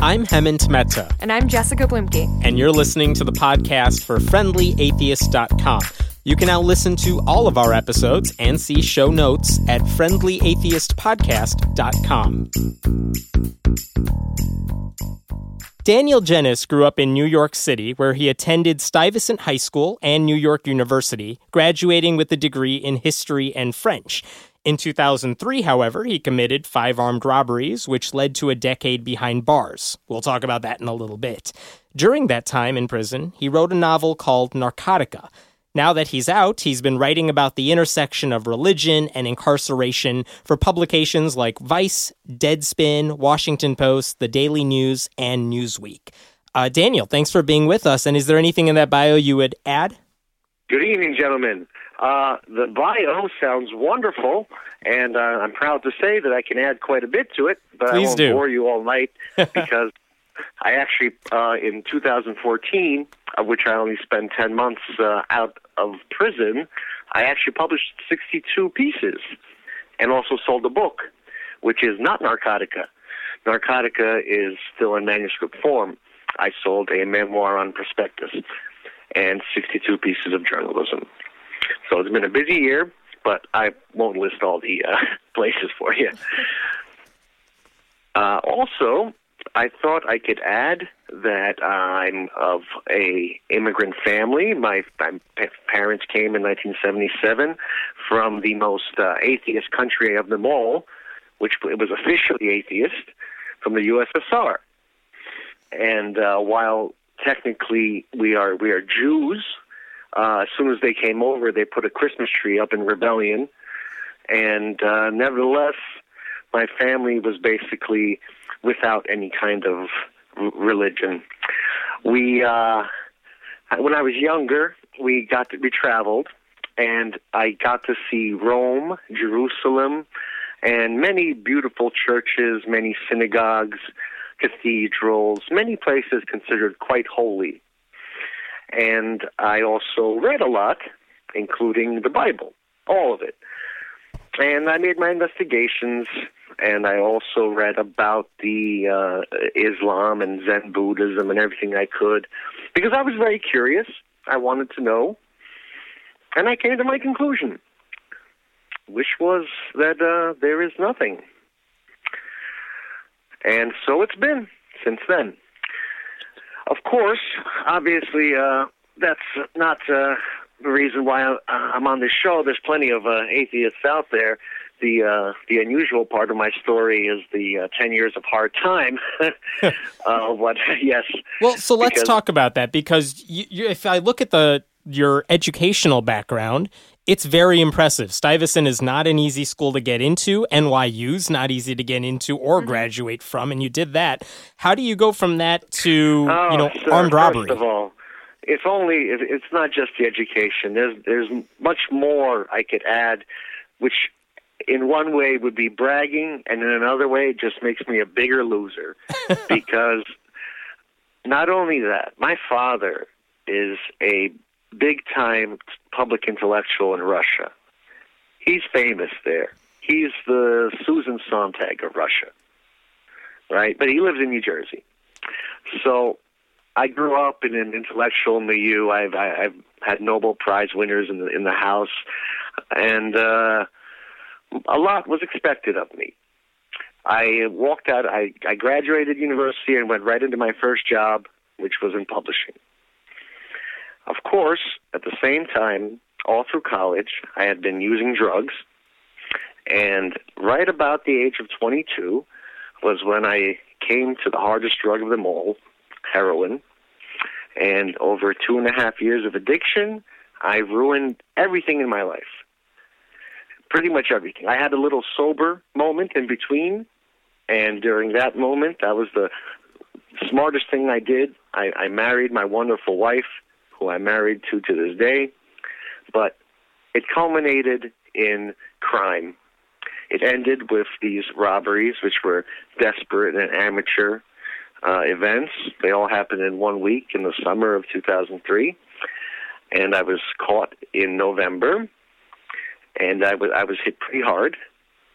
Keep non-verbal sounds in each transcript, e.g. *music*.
I'm Hemant Mehta. And I'm Jessica Bluemke. And you're listening to the podcast for FriendlyAtheist.com. You can now listen to all of our episodes and see show notes at FriendlyAtheistPodcast.com. Daniel Genis grew up in New York City, where he attended Stuyvesant High School and New York University, graduating with a degree in history and French. In 2003, however, he committed five armed robberies, which led to a decade behind bars. We'll talk about that in a little bit. During that time in prison, he wrote a novel called Narcotica. Now that he's out, he's been writing about the intersection of religion and incarceration for publications like Vice, Deadspin, Washington Post, The Daily News, and Newsweek. Uh, Daniel, thanks for being with us. And is there anything in that bio you would add? Good evening, gentlemen. Uh, the bio sounds wonderful, and uh, I'm proud to say that I can add quite a bit to it, but Please I won't do. bore you all night *laughs* because I actually, uh, in 2014, of which I only spent 10 months uh, out of prison, I actually published 62 pieces and also sold a book, which is not Narcotica. Narcotica is still in manuscript form. I sold a memoir on prospectus and 62 pieces of journalism. So it's been a busy year, but I won't list all the uh, *laughs* places for you. Uh, also, I thought I could add that I'm of a immigrant family. My, my parents came in 1977 from the most uh, atheist country of them all, which was officially atheist, from the USSR. And uh, while technically we are we are Jews, uh, as soon as they came over, they put a Christmas tree up in rebellion, and uh, nevertheless, my family was basically without any kind of r- religion. We, uh, when I was younger, we got to, we traveled, and I got to see Rome, Jerusalem, and many beautiful churches, many synagogues, cathedrals, many places considered quite holy. And I also read a lot, including the Bible, all of it. And I made my investigations, and I also read about the uh, Islam and Zen Buddhism and everything I could, because I was very curious. I wanted to know, and I came to my conclusion, which was that uh, there is nothing. And so it's been since then. Of course, obviously, uh, that's not uh, the reason why I, I'm on this show. There's plenty of uh, atheists out there. The uh, the unusual part of my story is the uh, ten years of hard time. *laughs* uh, what? *laughs* Yes. Well, so let's Because- talk about that because you, you, if I look at the your educational background, it's very impressive. Stuyvesant is not an easy school to get into. NYU's not easy to get into or Mm-hmm. graduate from, and you did that. How do you go from that to Oh, you know sir, armed robbery? First of all, it's only it- it's not just the education. There's there's much more I could add, which in one way would be bragging, and in another way just makes me a bigger loser *laughs* because not only that, my father is a big time public intellectual in Russia. He's famous there. He's the Susan Sontag of Russia, right? But he lives in New Jersey. So I grew up in an intellectual milieu. I've I've had Nobel Prize winners in the in the house, and uh, a lot was expected of me. I walked out. I I graduated university and went right into my first job, which was in publishing. Of course, at the same time, all through college, I had been using drugs, and right about the age of 22 was when I came to the hardest drug of them all, heroin. And over two and a half years of addiction, I ruined everything in my life. Pretty much everything. I had a little sober moment in between, and during that moment, that was the smartest thing I did. I, I married my wonderful wife, who I'm married to to this day, but it culminated in crime. It ended with these robberies, which were desperate and amateur uh, events. They all happened in one week in the summer of 2003, and I was caught in November, and I was I was hit pretty hard.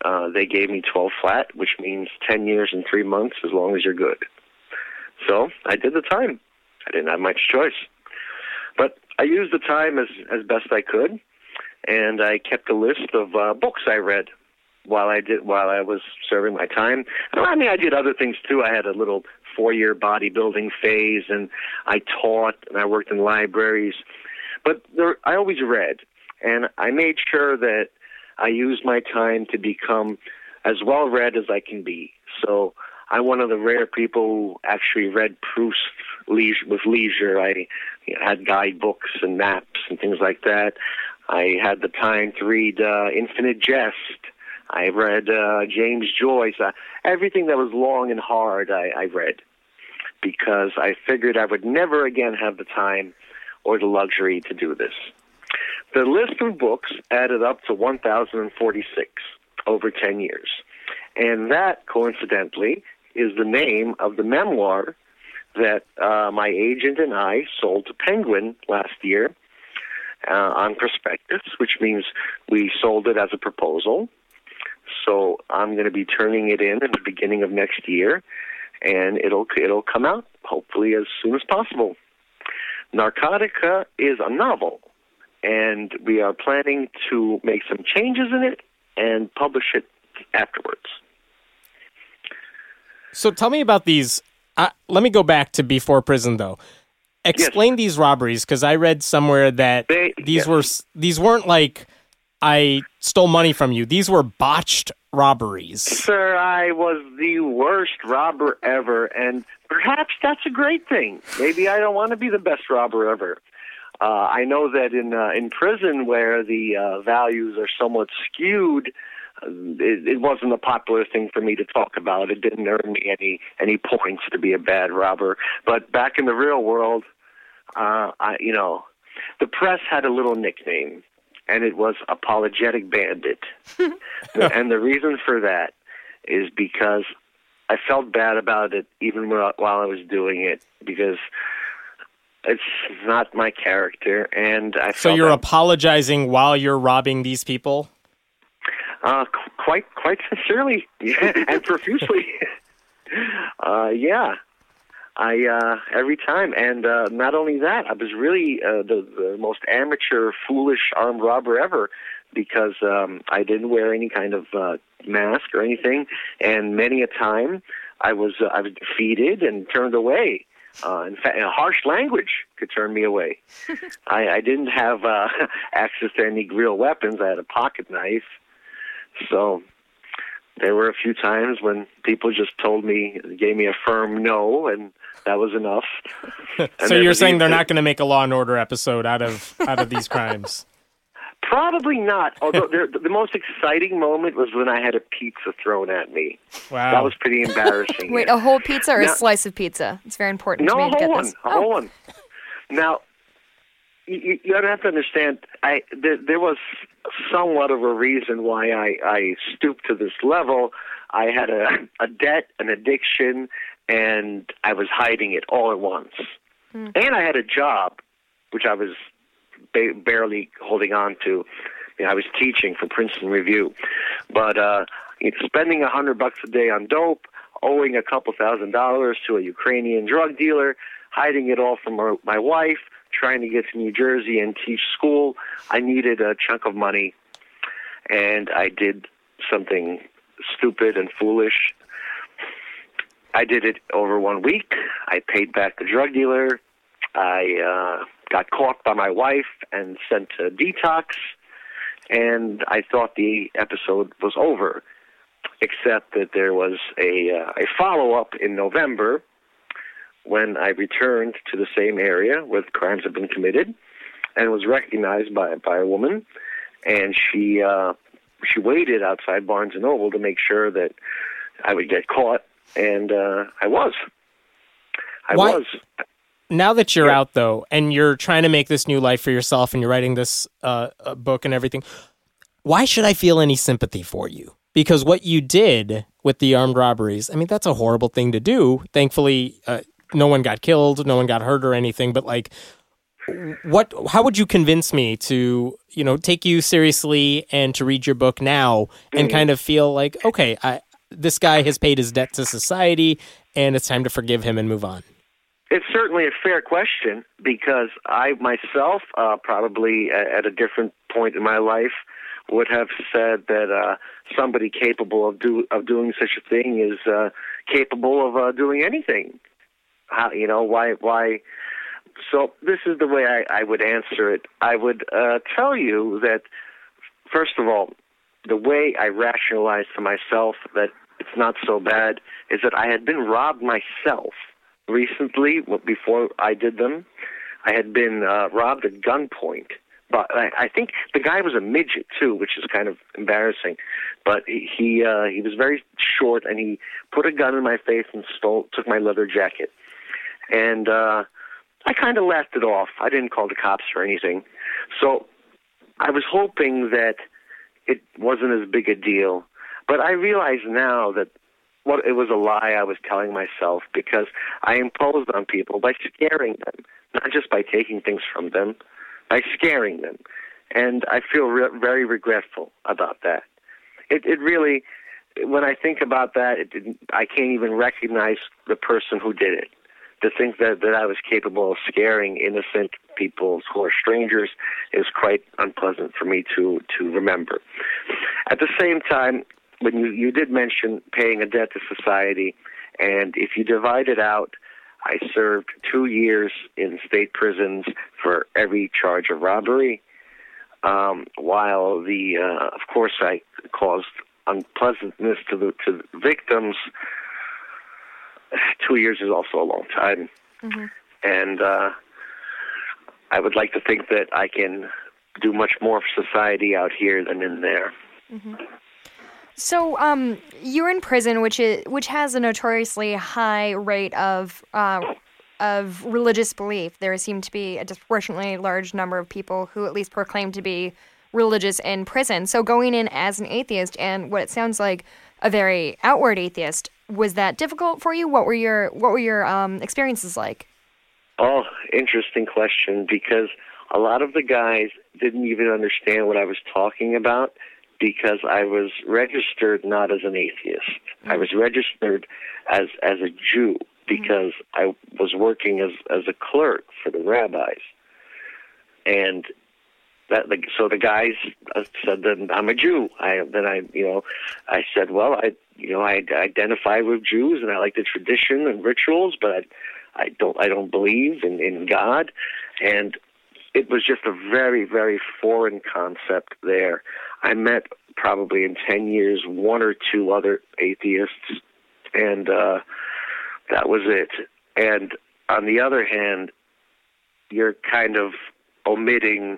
uh, they gave me 12 flat, which means 10 years and three months as long as you're good. So I did the time. I didn't have much choice. But I used the time as, as best I could, and I kept a list of uh, books I read while I did while I was serving my time. I mean, I did other things too. I had a little four-year bodybuilding phase, and I taught and I worked in libraries. But there, I always read, and I made sure that I used my time to become as well read as I can be. So I'm one of the rare people who actually read Proust leisure, with leisure. I had guidebooks and maps and things like that. I had the time to read uh, Infinite Jest. I read uh, James Joyce. Uh, everything that was long and hard, I, I read because I figured I would never again have the time or the luxury to do this. The list of books added up to 1,046 over 10 years. And that, coincidentally, is the name of the memoir that uh, my agent and I sold to Penguin last year uh, on prospectus, which means we sold it as a proposal. So I'm going to be turning it in at the beginning of next year, and it'll it'll come out hopefully as soon as possible. Narcotica is a novel, and we are planning to make some changes in it and publish it afterwards. So tell me about these. Let me go back to before prison, though. Explain yes. these robberies because I read somewhere that they, these yes. were these weren't like I stole money from you. These were botched robberies. Sir, I was the worst robber ever, and perhaps that's a great thing. Maybe I don't want to be the best robber ever. Uh, I know that in uh, in prison where the uh, values are somewhat skewed, it, it wasn't a popular thing for me to talk about. It didn't earn me any any points to be a bad robber. But back in the real world, uh, I, you know, the press had a little nickname and it was Apologetic Bandit. *laughs* and the reason for that is because I felt bad about it even while I was doing it because it's not my character, and I. So you're apologizing while you're robbing these people. Uh, quite, quite sincerely, *laughs* and profusely. *laughs* uh, yeah, I uh, every time, and uh, not only that, I was really uh, the, the most amateur, foolish armed robber ever because um, I didn't wear any kind of uh, mask or anything, and many a time I was uh, I was defeated and turned away. Uh, in fact, harsh language could turn me away. *laughs* I, I didn't have uh, access to any real weapons. I had a pocket knife, so there were a few times when people just told me, gave me a firm no, and that was enough. *laughs* so you're saying they're not going to make a Law and Order episode out of out of these crimes? *laughs* Probably not. Although the most exciting moment was when I had a pizza thrown at me. Wow, that was pretty embarrassing. Wait, a whole pizza or now, a slice of pizza? It's very important. No, to me a whole to one. This. A whole oh. one. Now, you, you have to understand. I there, there was somewhat of a reason why I I stooped to this level. I had a a debt, an addiction, and I was hiding it all at once. Mm. And I had a job, which I was ba- barely holding on to. You know, I was teaching for Princeton Review, but uh, spending a hundred bucks a day on dope, owing a couple thousand dollars to a Ukrainian drug dealer, hiding it all from my, my wife, trying to get to New Jersey and teach school. I needed a chunk of money, and I did something stupid and foolish I did it over one week. I paid back the drug dealer. I uh, got caught by my wife and sent to detox, and I thought the episode was over, except that there was a uh, a follow up in November when I returned to the same area where the crimes had been committed, and was recognized by by a woman, and she uh, she waited outside Barnes and Noble to make sure that I would get caught and uh, I was. I Why? was. Now that you're yeah. out though, and you're trying to make this new life for yourself, and you're writing this uh, book and everything, why should I feel any sympathy for you? Because what you did with the armed robberies, I mean, that's a horrible thing to do. Thankfully, uh, no one got killed, no one got hurt or anything. But like, what how would you convince me to you know take you seriously and to read your book now and mm-hmm. kind of feel like okay I, this guy has paid his debt to society and it's time to forgive him and move on it's certainly a fair question because i myself uh, probably at a different point in my life would have said that uh, somebody capable of do of doing such a thing is uh, capable of uh, doing anything how you know why why so this is the way I, I would answer it. I would uh, tell you that, first of all, the way I rationalized to myself that it's not so bad is that I had been robbed myself recently before I did them. I had been uh, robbed at gunpoint. But I, I think the guy was a midget too, which is kind of embarrassing. But he he, uh, he was very short, and he put a gun in my face and stole took my leather jacket. And uh, I kind of laughed it off. I didn't call the cops or anything. So I was hoping that it wasn't as big a deal. But I realize now that what it was a lie I was telling myself because I imposed on people by scaring them, not just by taking things from them, by scaring them. And I feel re- very regretful about that. It, it really, when I think about that, it, I can't even recognize the person who did it to think that, that I was capable of scaring innocent people who are strangers is quite unpleasant for me to, to remember. At the same time, when you, you did mention paying a debt to society, and if you divide it out, I served two years in state prisons for every charge of robbery, um, while the, uh, of course, I caused unpleasantness to the to the victims *sighs* two years is also a long time. Mm-hmm. And uh, I would like to think that I can do much more for society out here than in there. Mm-hmm. So, um, you're in prison, which is which has a notoriously high rate of uh, of religious belief. There seem to be a disproportionately large number of people who at least proclaim to be religious in prison. So, going in as an atheist and what it sounds like a very outward atheist, was that difficult for you? What were your what were your um, experiences like? Oh, interesting question because a lot of the guys didn't even understand what I was talking about because I was registered not as an atheist. Mm-hmm. I was registered as as a Jew because mm-hmm. I was working as as a clerk for the rabbis. And that the, so the guys uh, said that I'm a Jew. I then I you know I said well I you know I identify with Jews and I like the tradition and rituals, but I, I don't I don't believe in in God, and it was just a very very foreign concept there. I met probably in ten years one or two other atheists, and uh, that was it. And on the other hand, you're kind of omitting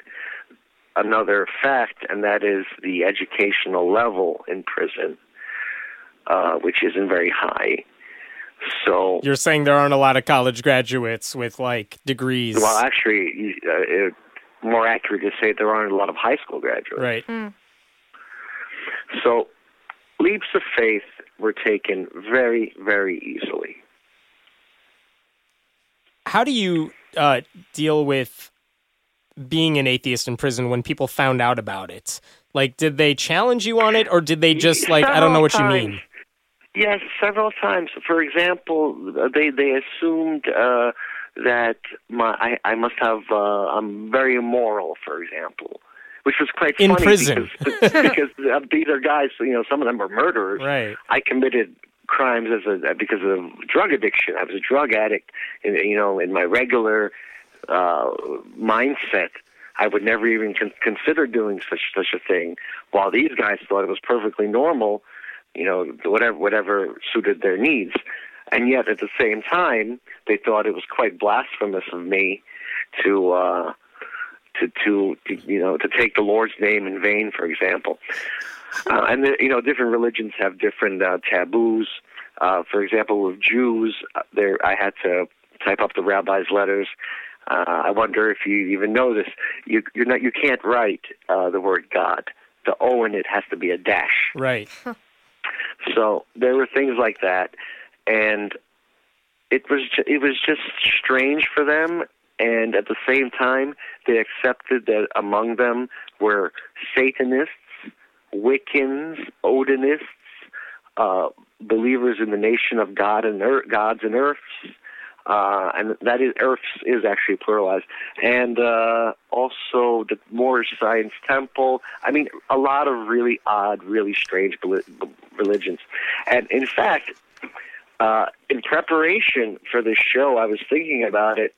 another fact, and that is the educational level in prison, uh, which isn't very high. So you're saying there aren't a lot of college graduates with like degrees. Well, actually, uh, it, more accurate to say there aren't a lot of high school graduates. Right. Mm. So leaps of faith were taken very, very easily. How do you uh, deal with being an atheist in prison when people found out about it? Like, did they challenge you on it, or did they just like, several I don't know what times. you mean? Yes, several times. For example, they they assumed uh, that my I, I must have uh, I'm very immoral. For example, which was quite in funny prison because, *laughs* because these are guys. You know, some of them are murderers. Right. I committed crimes as a because of drug addiction. I was a drug addict. In, you know, in my regular uh, mindset, I would never even con- consider doing such such a thing. While these guys thought it was perfectly normal, you know, whatever whatever suited their needs, and yet at the same time, they thought it was quite blasphemous of me to. Uh, to, to, to you know to take the Lord's name in vain, for example, uh, and the, you know different religions have different uh, taboos. Uh, for example, with Jews, uh, there I had to type up the rabbi's letters uh, I wonder if you even know this. You you're not you can't write uh, the word God. The O in it has to be a dash. Right. So there were things like that, and it was it was just strange for them. And at the same time, they accepted that among them were Satanists, Wiccans, Odinists, uh, believers in the nation of God and earth, gods and earths, uh, and that is earths is actually pluralized, and uh, also the Moorish Science Temple. I mean, a lot of really odd, really strange religions, and in fact, uh, in preparation for this show, I was thinking about it,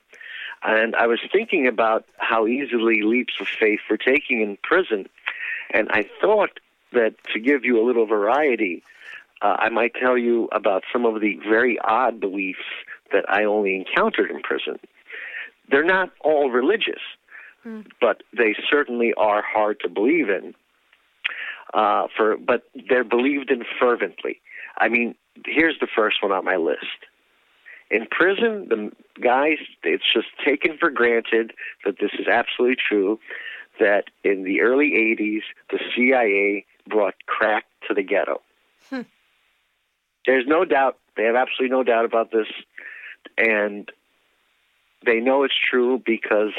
and I was thinking about how easily leaps of faith were taking in prison, and I thought that to give you a little variety, uh, I might tell you about some of the very odd beliefs that I only encountered in prison. They're not all religious, mm. but they certainly are hard to believe in. Uh, for but they're believed in fervently. I mean, here's the first one on my list. In prison, the guys, it's just taken for granted that this is absolutely true. That in the early '80s, the CIA brought crack to the ghetto. Hmm. There's no doubt. They have absolutely no doubt about this and they know it's true because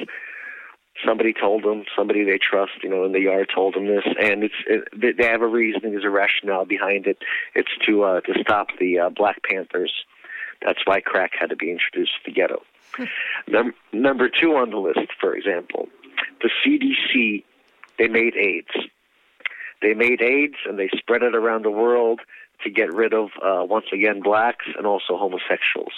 somebody told them, somebody they trust, you know, in the yard told them this, and it's it, they have a reasoning, there's a rationale behind it. It's to uh, to stop the uh, Black Panthers. That's why crack had to be introduced to the ghetto. *laughs* Num- number two on the list, for example, the CDC. They made AIDS. They made AIDS and they spread it around the world to get rid of uh, once again blacks and also homosexuals.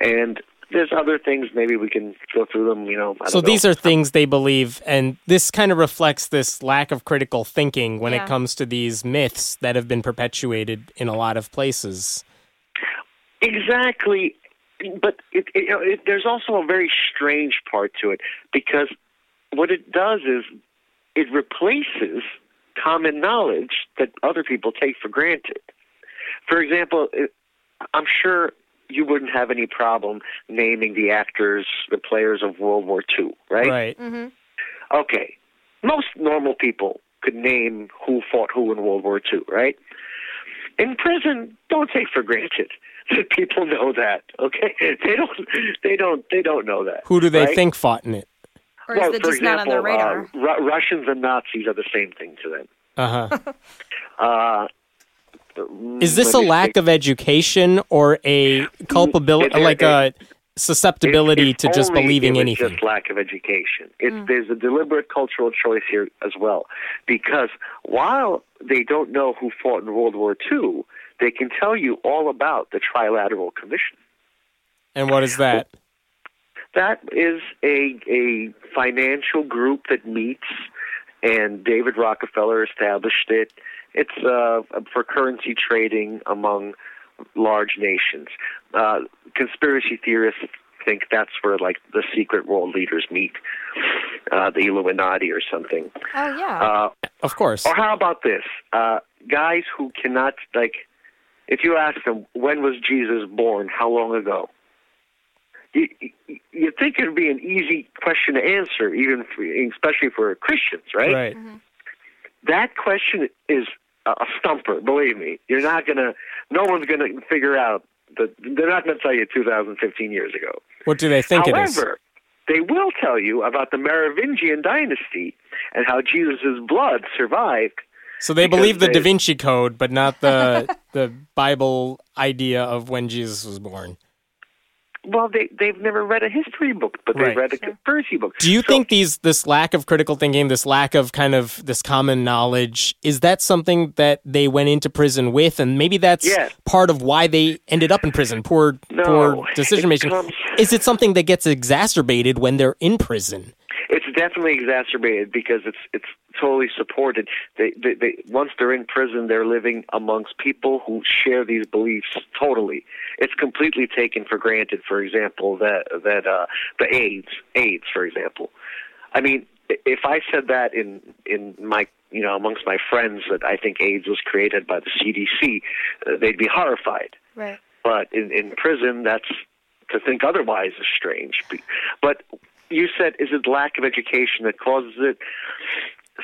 And there's other things maybe we can go through them you know so these are things they believe and this kind of reflects this lack of critical thinking when yeah. it comes to these myths that have been perpetuated in a lot of places. Exactly. But it, it, it, there's also a very strange part to it because what it does is it replaces common knowledge that other people take for granted. For example i'm sure you wouldn't have any problem naming the actors, the players of World War II, right? Right. Mm-hmm. Okay. Most normal people could name who fought who in World War II, right? In prison, don't take for granted *laughs* that people know that. Okay, *laughs* they don't. They don't. They don't know that. Who do they right? think fought in it? Or well, is it just example, not on their radar? Uh, Ru- Russians and Nazis are the same thing to them. Uh-huh. *laughs* uh is this a lack of education or a culpability, like a susceptibility it's, to just believing anything? Just lack of education. It's, mm. There's a deliberate cultural choice here as well, because while they don't know who fought in World War II, they can tell you all about the Trilateral Commission. And what is that? That is a a financial group that meets, and David Rockefeller established it it's uh, for currency trading among large nations. Uh, conspiracy theorists think that's where like the secret world leaders meet, uh, the Illuminati or something. Oh yeah. Uh, of course. Or how about this? Uh, guys who cannot like, if you ask them when was Jesus born, how long ago? You, you think it'd be an easy question to answer, even for, especially for Christians, right? Right. Mm-hmm. That question is a stumper. Believe me, you're not gonna. No one's gonna figure out that they're not going to tell you 2015 years ago. What do they think However, it is? they will tell you about the Merovingian dynasty and how Jesus' blood survived. So they believe the they, Da Vinci Code, but not the *laughs* the Bible idea of when Jesus was born. Well, they they've never read a history book, but they've right. read a conspiracy book. Do you so, think these this lack of critical thinking, this lack of kind of this common knowledge, is that something that they went into prison with, and maybe that's yes. part of why they ended up in prison? Poor no, *laughs* poor decision making. Comes, is it something that gets exacerbated when they're in prison? It's definitely exacerbated because it's it's totally supported. They, they, they once they're in prison, they're living amongst people who share these beliefs totally. It's completely taken for granted. For example, that that uh, the AIDS, AIDS, for example. I mean, if I said that in in my you know amongst my friends that I think AIDS was created by the CDC, uh, they'd be horrified. Right. But in in prison, that's to think otherwise is strange. But you said, is it lack of education that causes it?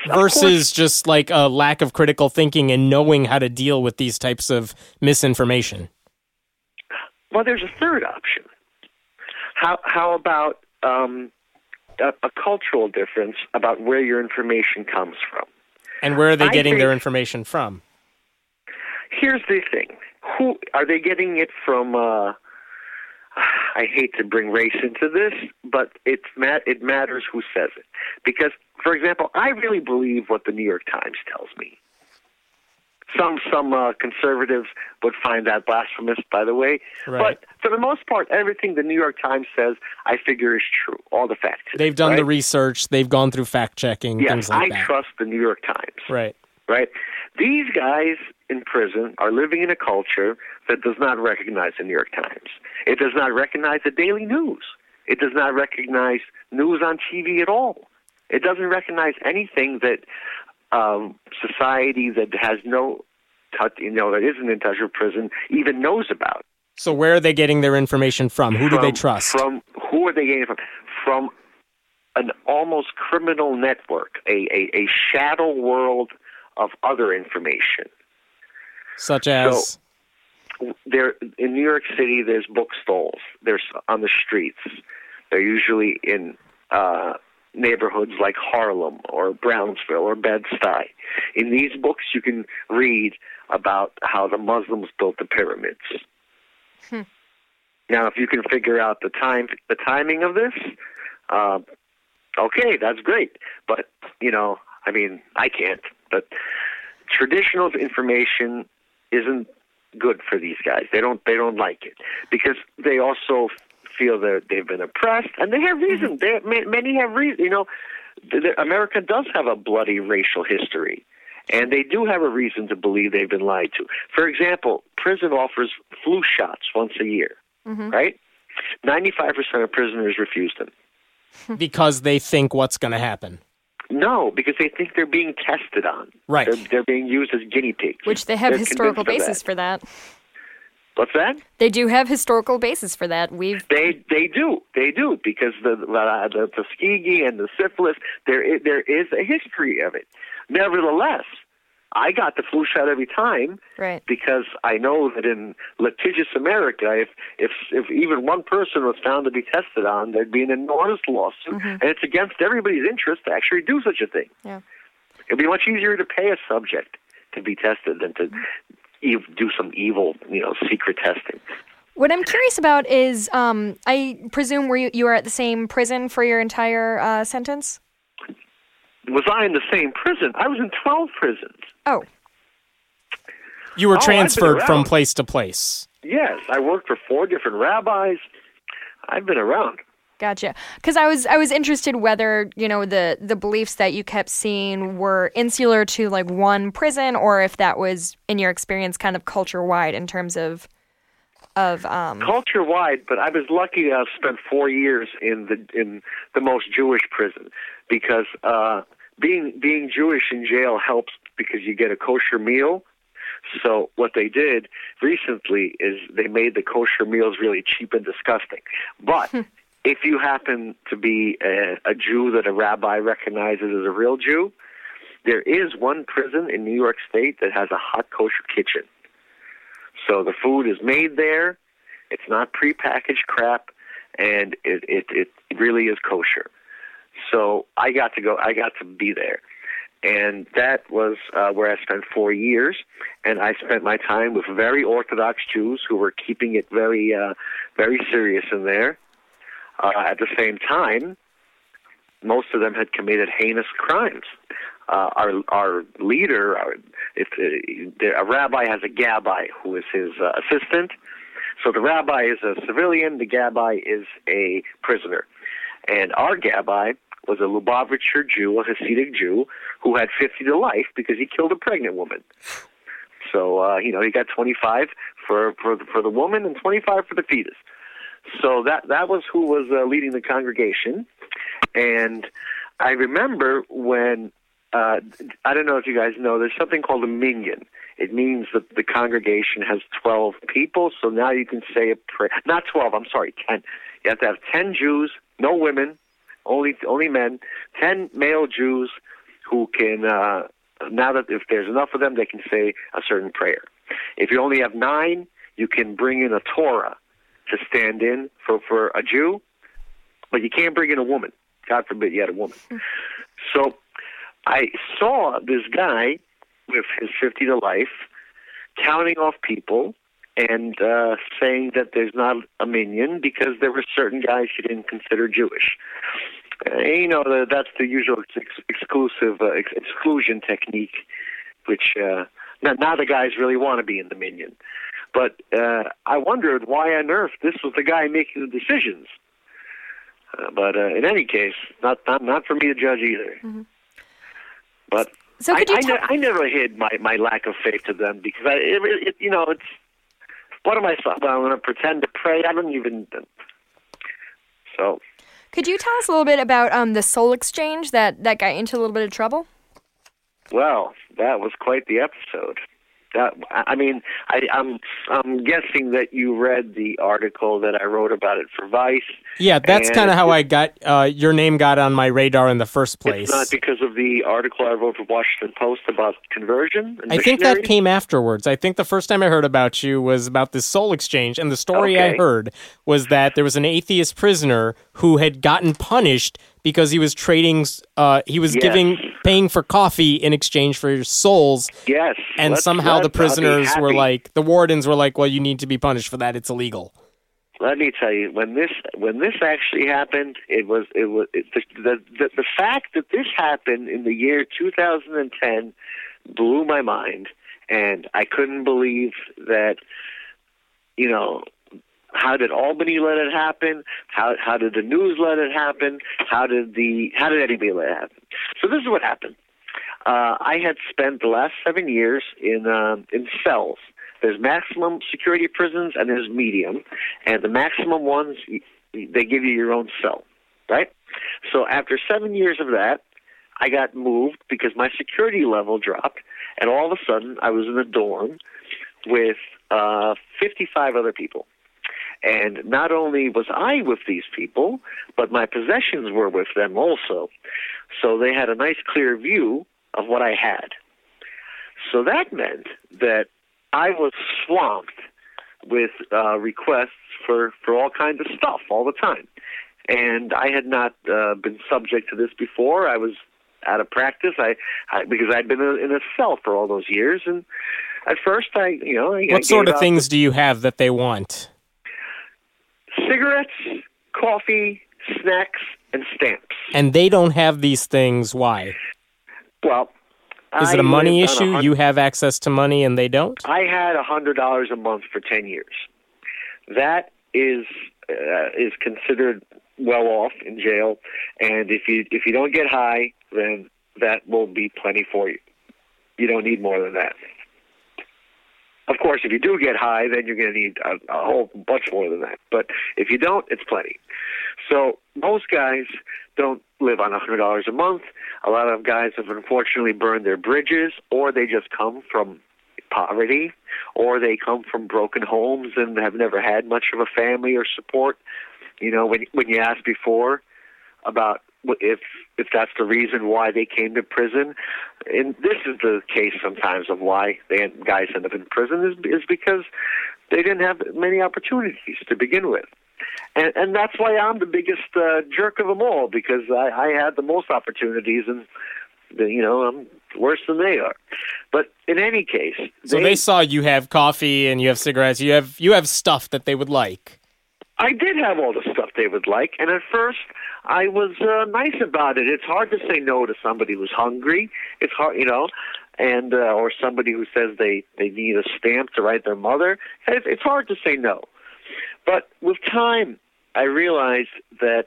Versus just like a lack of critical thinking and knowing how to deal with these types of misinformation. Well, there's a third option. how how about um, a, a cultural difference about where your information comes from? And where are they getting their information from? Here's the thing: who are they getting it from? Uh, *sighs* I hate to bring race into this, but it's mat- it matters who says it. Because, for example, I really believe what the New York Times tells me. Some some uh, conservatives would find that blasphemous, by the way. Right. But for the most part, everything the New York Times says, I figure is true. All the facts. They've done the research. They've gone through fact checking, Yes, things like I that. trust the New York Times. right. Right? These guys in prison are living in a culture that does not recognize the New York Times. It does not recognize the Daily News. It does not recognize news on TV at all. It doesn't recognize anything that um, society that has no touch, you know, that isn't in touch with prison even knows about. So where are they getting their information from? Who do they trust? From who are they getting from? From an almost criminal network, a, a, a shadow world of other information. Such as there in New York City, there's bookstalls. There's on the streets. They're usually in uh, neighborhoods like Harlem or Brownsville or Bed Stuy. In these books, you can read about how the Muslims built the pyramids. Now, if you can figure out the time, the timing of this, uh, okay, that's great. But you know, I mean, I can't. But traditional information isn't good for these guys. They don't they don't like it because they also feel that they've been oppressed, and they have mm-hmm. reason. They many have reason. You know, America does have a bloody racial history. And they do have a reason to believe they've been lied to. For example, prison offers flu shots once a year, mm-hmm. right? 95% of prisoners refuse them. *laughs* because they think what's going to happen. No, because they think they're being tested on. Right. They're, they're being used as guinea pigs. Which they have They're historical basis that. for that. What's that? They do have historical basis for that. We've They they do they do because the the, the Tuskegee and the syphilis there is, there is a history of it. Nevertheless, I got the flu shot every time right. because I know that in litigious America, if if if even one person was found to be tested on, there'd be an enormous lawsuit, and it's against everybody's interest to actually do such a thing. Yeah. It'd be much easier to pay a subject to be tested than to ev- do some evil, you know, secret testing. What I'm curious about is, um, I presume were you, you were at the same prison for your entire uh, sentence? Was I in the same prison? I was in twelve prisons. Oh, You were Oh, transferred from place to place. Yes, I worked for four different rabbis. I've been around. gotcha. Because I was I was interested whether you know the the beliefs that you kept seeing were insular to like one prison, or if that was in your experience kind of culture wide in terms of of um. culture wide, but I was lucky to have spent four years in the in the most Jewish prison because uh, being being Jewish in jail helps because you get a kosher meal. So what they did recently is they made the kosher meals really cheap and disgusting. But if you happen to be a, a Jew that a rabbi recognizes as a real Jew, there is one prison in New York State that has a hot kosher kitchen. So the food is made there. It's not prepackaged crap, and it it, it really is kosher. So I got to go. I got to be there, and that was uh, where I spent four years. And I spent my time with very Orthodox Jews who were keeping it very uh, very serious in there. Uh, at the same time, most of them had committed heinous crimes. Uh, our our leader, our, uh, a rabbi has a gabbai who is his uh, assistant. So the rabbi is a civilian, the gabbai is a prisoner, and our gabbai was a Lubavitcher Jew, a Hasidic Jew, who had 50 to life because he killed a pregnant woman. So uh, you know he got 25 for for the, for the woman and 25 for the fetus. So that that was who was uh, leading the congregation, and I remember when uh, I don't know if you guys know. There's something called a minyan. It means that the congregation has 12 people. So now you can say a prayer. Not 12. I'm sorry, 10. You have to have 10 Jews, no women, only only men. 10 male Jews who can. Uh, now that if there's enough of them, they can say a certain prayer. If you only have nine, you can bring in a Torah to stand in for, for a Jew, but you can't bring in a woman. God forbid you had a woman. *laughs* So I saw this guy with his 50 to life counting off people and uh, saying that there's not a minyan because there were certain guys he didn't consider Jewish. Uh, you know, the, that's the usual ex- exclusive uh, ex- exclusion technique, which uh, now, now the guys really want to be in the minyan. But uh, I wondered why on earth this was the guy making the decisions. Uh, but uh, in any case, not, not not for me to judge either. Mm-hmm. But so could I, you I, ne- I never hid my, my lack of faith to them because I, it, it, you know, it's what am I? supposed? Well, I'm going to pretend to pray. I don't even. So. Could you tell us a little bit about um, the soul exchange that that got into a little bit of trouble? Well, that was quite the episode. That, I mean, I, I'm I'm guessing that you read the article that I wrote about it for Vice. Yeah, that's kind of how I got uh, your name got on my radar in the first place. It's not because of the article I wrote for Washington Post about conversion. I think that came afterwards. I think the first time I heard about you was about this soul exchange, and the story okay. I heard was that there was an atheist prisoner who had gotten punished because he was trading uh, he was yes. giving paying for coffee in exchange for your souls. Yes and let's, somehow let's, the prisoners were like the wardens were like well you need to be punished for that. It's illegal. Let me tell you when this when this actually happened it was it was it, the, the the the fact that this happened in the year 2010 blew my mind. And i couldn't believe that you know how did Albany let it happen? How how did the news let it happen? How did the how did anybody let it happen? So this is what happened. Uh, I had spent the last seven years in um, in cells. There's maximum security prisons and there's medium, and the maximum ones they give you your own cell, right? So after seven years of that, I got moved because my security level dropped, and all of a sudden I was in a dorm with uh, 55 other people. And not only was I with these people, but my possessions were with them also. So they had a nice clear view of what I had. So that meant that I was swamped with uh, requests for, for all kinds of stuff all the time. And I had not uh, been subject to this before. I was out of practice. I, I because I'd been in a cell for all those years, and at first I, you know, I, what I sort of things the, do you have that they want? Cigarettes, coffee, snacks, and stamps. And they don't have these things. Why? Well, is I it a money issue? A you have access to money and they don't. I had a hundred dollars a month for ten years. That is uh, is considered well off in jail, and if you if you don't get high, then that will be plenty for you. You don't need more than that. Of course, if you do get high, then you're going to need a, a whole bunch more than that. But if you don't, it's plenty. So most guys don't live on a hundred dollars a month. A lot of guys have unfortunately burned their bridges, or they just come from poverty, or they come from broken homes and have never had much of a family or support. You know, when when you asked before about if if that's the reason why they came to prison, and this is the case sometimes of why they guys end up in prison is is because they didn't have many opportunities to begin with, and and that's why I'm the biggest uh, jerk of them all because I, I had the most opportunities and you know I'm worse than they are. But in any case, so they, they saw you have coffee and you have cigarettes. You have you have stuff that they would like. I did have all the stuff they would like, and at first I was uh, nice about it. It's hard to say no to somebody who's hungry. It's hard, you know, and uh, or somebody who says they they need a stamp to write their mother. It's, it's hard to say no. But with time, I realized that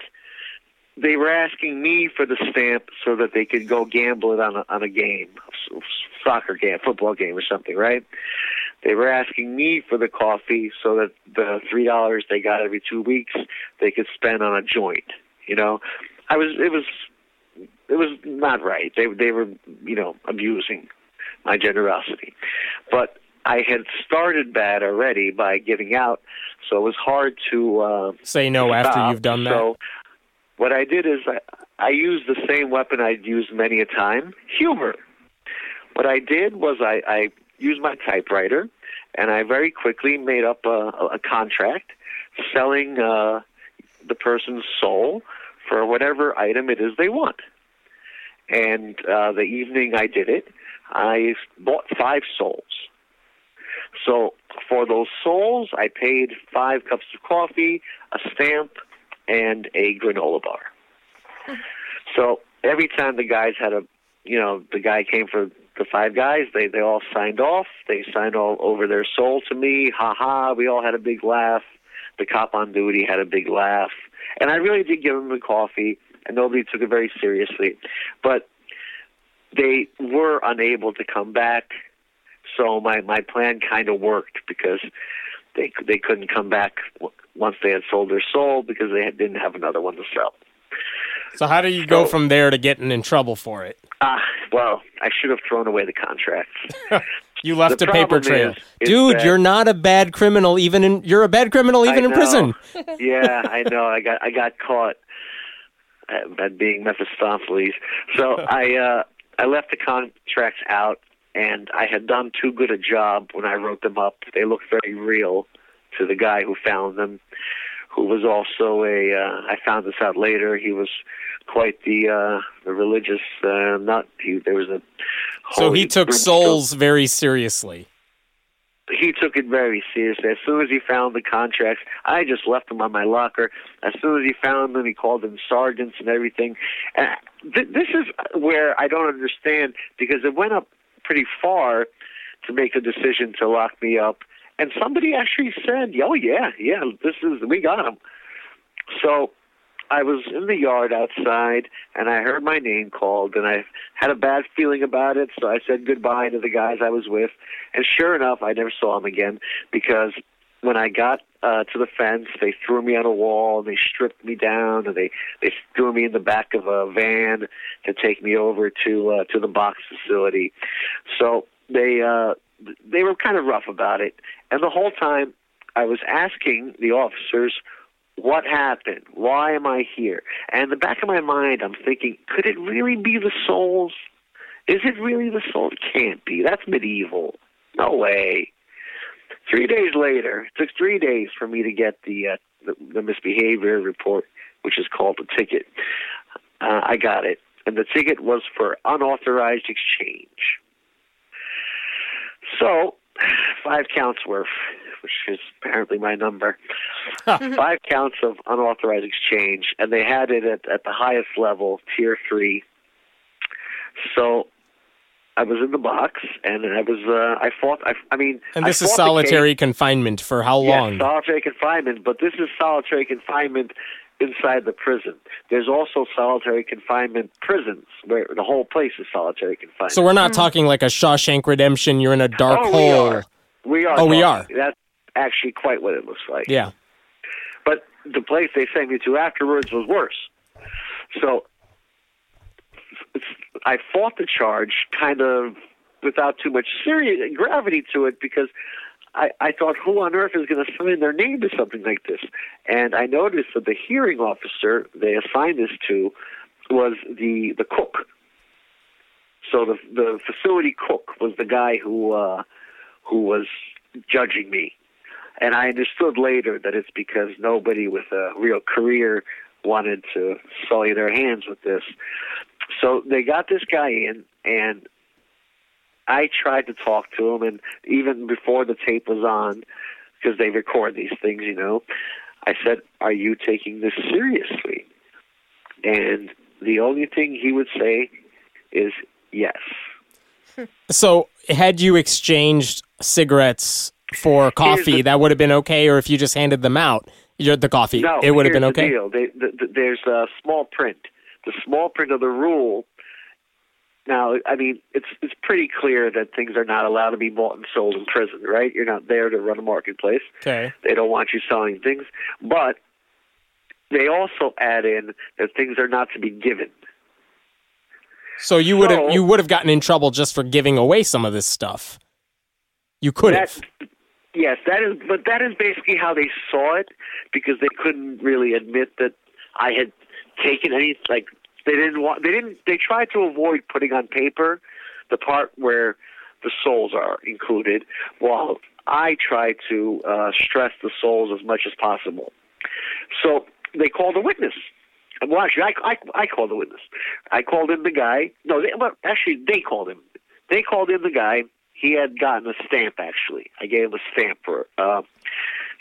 they were asking me for the stamp so that they could go gamble it on a, on a game, soccer game, football game, or something, right? They were asking me for the coffee so that the three dollars they got every two weeks they could spend on a joint. You know, I was it was it was not right. They they were you know abusing my generosity, but I had started bad already by giving out, so it was hard to uh, say no stop. after you've done that. So what I did is I, I used the same weapon I'd used many a time: humor. What I did was I, I used my typewriter, and I very quickly made up a, a contract selling uh, the person's soul for whatever item it is they want. And uh, the evening I did it, I bought five souls. So for those souls, I paid five cups of coffee, a stamp, and a granola bar. So every time the guys had a, you know, the guy came for the five guys, they they all signed off. They signed all over their soul to me. Ha ha! We all had a big laugh. The cop on duty had a big laugh, and I really did give them the coffee, and nobody took it very seriously. But they were unable to come back, so my my plan kind of worked because they they couldn't come back once they had sold their soul because they had, didn't have another one to sell. So how do you go from there to getting in trouble for it? Ah, uh, well, I should have thrown away the contract. *laughs* you left the a paper trail, is, is dude. that- You're not a bad criminal. Even in you're a bad criminal even in prison. *laughs* yeah, I know. I got I got caught at, at being Mephistopheles. So I uh, I left the contracts out, and I had done too good a job when I wrote them up. They looked very real to the guy who found them, who was also a. Uh, I found this out later. He was quite the uh, the religious uh, nut. He there was a. So he took souls very seriously. he took it very seriously. As soon as he found the contracts, I just left them on my locker. As soon as he found them, he called them sergeants and everything. And th- this is where I don't understand because it went up pretty far to make a decision to lock me up. And somebody actually said, "Oh yeah, yeah, this is we got him." So I was in the yard outside and I heard my name called and I had a bad feeling about it, so I said goodbye to the guys I was with. And sure enough, I never saw them again because when I got uh, to the fence, they threw me on a wall and they stripped me down and they they threw me in the back of a van to take me over to uh, to the box facility. So they uh, they were kind of rough about it, and the whole time I was asking the officers what happened? Why am I here? And in the back of my mind, I'm thinking, could it really be the souls? Is it really the soul? It can't be. That's medieval. No way. Three days later, it took three days for me to get the uh, the, the misbehavior report, which is called the ticket. Uh, I got it, and the ticket was for unauthorized exchange. So, five counts worth, which is apparently my number. *laughs* five counts of unauthorized exchange, and they had it at, at the highest level, tier three. So I was in the box, and I was uh, I fought. I, I mean, And I this is fought the case. solitary confinement for how long? Yes, solitary confinement, but this is solitary confinement inside the prison. There's also solitary confinement prisons where the whole place is solitary confinement. so we're not mm. talking like a Shawshank Redemption. You're in a dark oh, hole. we are. We are. Oh, we are. That's actually quite what it looks like. Yeah. But the place they sent me to afterwards was worse. So it's, I fought the charge kind of without too much serious gravity to it because I, I thought, who on earth is going to sign their name to something like this? And I noticed that the hearing officer they assigned this to was the the cook. So the the facility cook was the guy who uh, who was judging me. And I understood later that it's because nobody with a real career wanted to sully their hands with this. So they got this guy in, and I tried to talk to him, and even before the tape was on, because they record these things, you know, I said, Are you taking this seriously? And the only thing he would say is yes. *laughs* So had you exchanged cigarettes for coffee, the- that would have been okay. Or if you just handed them out, you're the coffee, No, it would have been the okay. deal. They, th th there's a small print. The small print of the rule. Now, I mean, it's it's pretty clear that things are not allowed to be bought and sold in prison, right? You're not there to run a marketplace. Okay. They don't want you selling things, but they also add in that things are not to be given. So you would have So- you would have gotten in trouble just for giving away some of this stuff. You could have. yes, that is, but that is basically how they saw it because they couldn't really admit that I had taken any. Like they didn't want, they didn't, they tried to avoid putting on paper the part where the souls are included, while I tried to uh, stress the souls as much as possible. So they called a witness. well, actually, I, I, I called the witness. I called in the guy. No, they, well, actually, they called him. They called in the guy. He had gotten a stamp. Actually, I gave him a stamp for. Uh,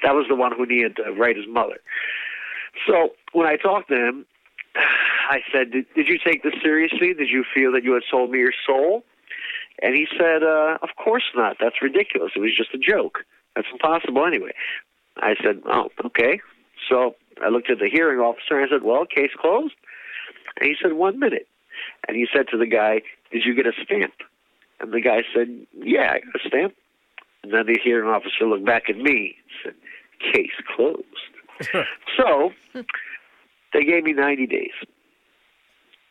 that was the one who needed to write his mother. So when I talked to him, I said, did, did you take this seriously? Did you feel that you had sold me your soul? And he said, uh, Of course not. That's ridiculous. It was just a joke. That's impossible anyway. I said, Oh, okay. So I looked at the hearing officer and I said, Well, case closed? And he said, One minute. And he said to the guy, Did you get a stamp? And the guy said, Yeah, I got a stamp. And then the hearing officer looked back at me and said, Case closed. *laughs* so they gave me 90 days.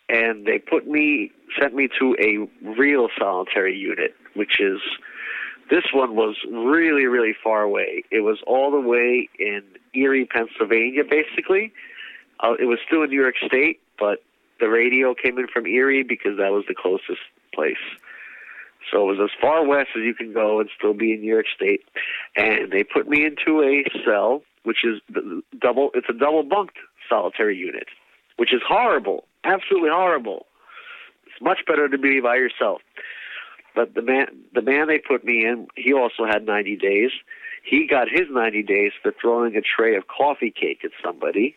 And they put me, sent me to a real solitary unit, which is, this one was really, really far away. It was all the way in Erie, Pennsylvania, basically. Uh, it was still in New York State, but the radio came in from Erie because that was the closest place. So it was as far west as you can go and still be in New York State. And they put me into a cell, which is double. It's a double bunked solitary unit, which is horrible, absolutely horrible. It's much better to be by yourself. But the man, the man they put me in, he also had 90 days. He got his 90 days for throwing a tray of coffee cake at somebody,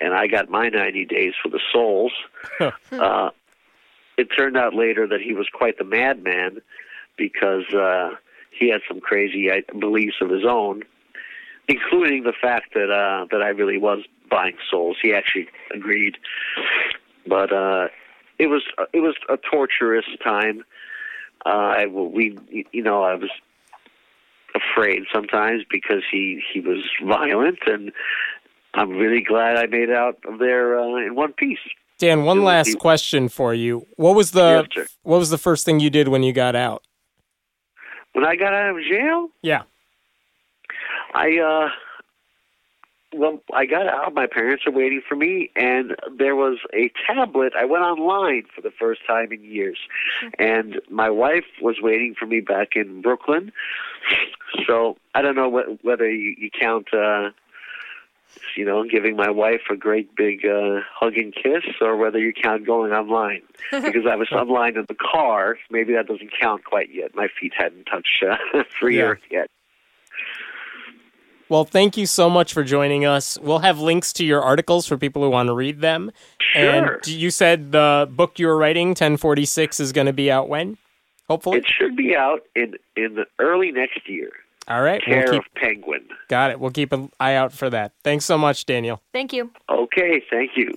and I got my 90 days for the souls. *laughs* uh, it turned out later that he was quite the madman because uh, he had some crazy beliefs of his own, including the fact that uh, that I really was buying souls. He actually agreed, but uh, it was it was a torturous time. Uh, I we you know I was afraid sometimes because he he was violent, and I'm really glad I made out of there uh, in one piece. Dan, one last question for you. What was the Yes, what was the first thing you did when you got out? When I got out of jail, Yeah. I uh well I got out, my parents are waiting for me and there was a tablet. I went online for the first time in years. And my wife was waiting for me back in Brooklyn. So I don't know what, whether you, you count uh you know, giving my wife a great big uh, hug and kiss, or whether you count going online. *laughs* Because I was online in the car, maybe that doesn't count quite yet. My feet hadn't touched uh, *laughs* free Yeah. earth yet. Well, thank you so much for joining us. We'll have links to your articles for people who want to read them. Sure. And you said the book you were writing, 1046, is going to be out when? Hopefully. It should be out in in the early next year. All right. We'll Care keep, of Penguin. got it. We'll keep an eye out for that. Thanks so much, Daniel. Thank you. Okay, thank you.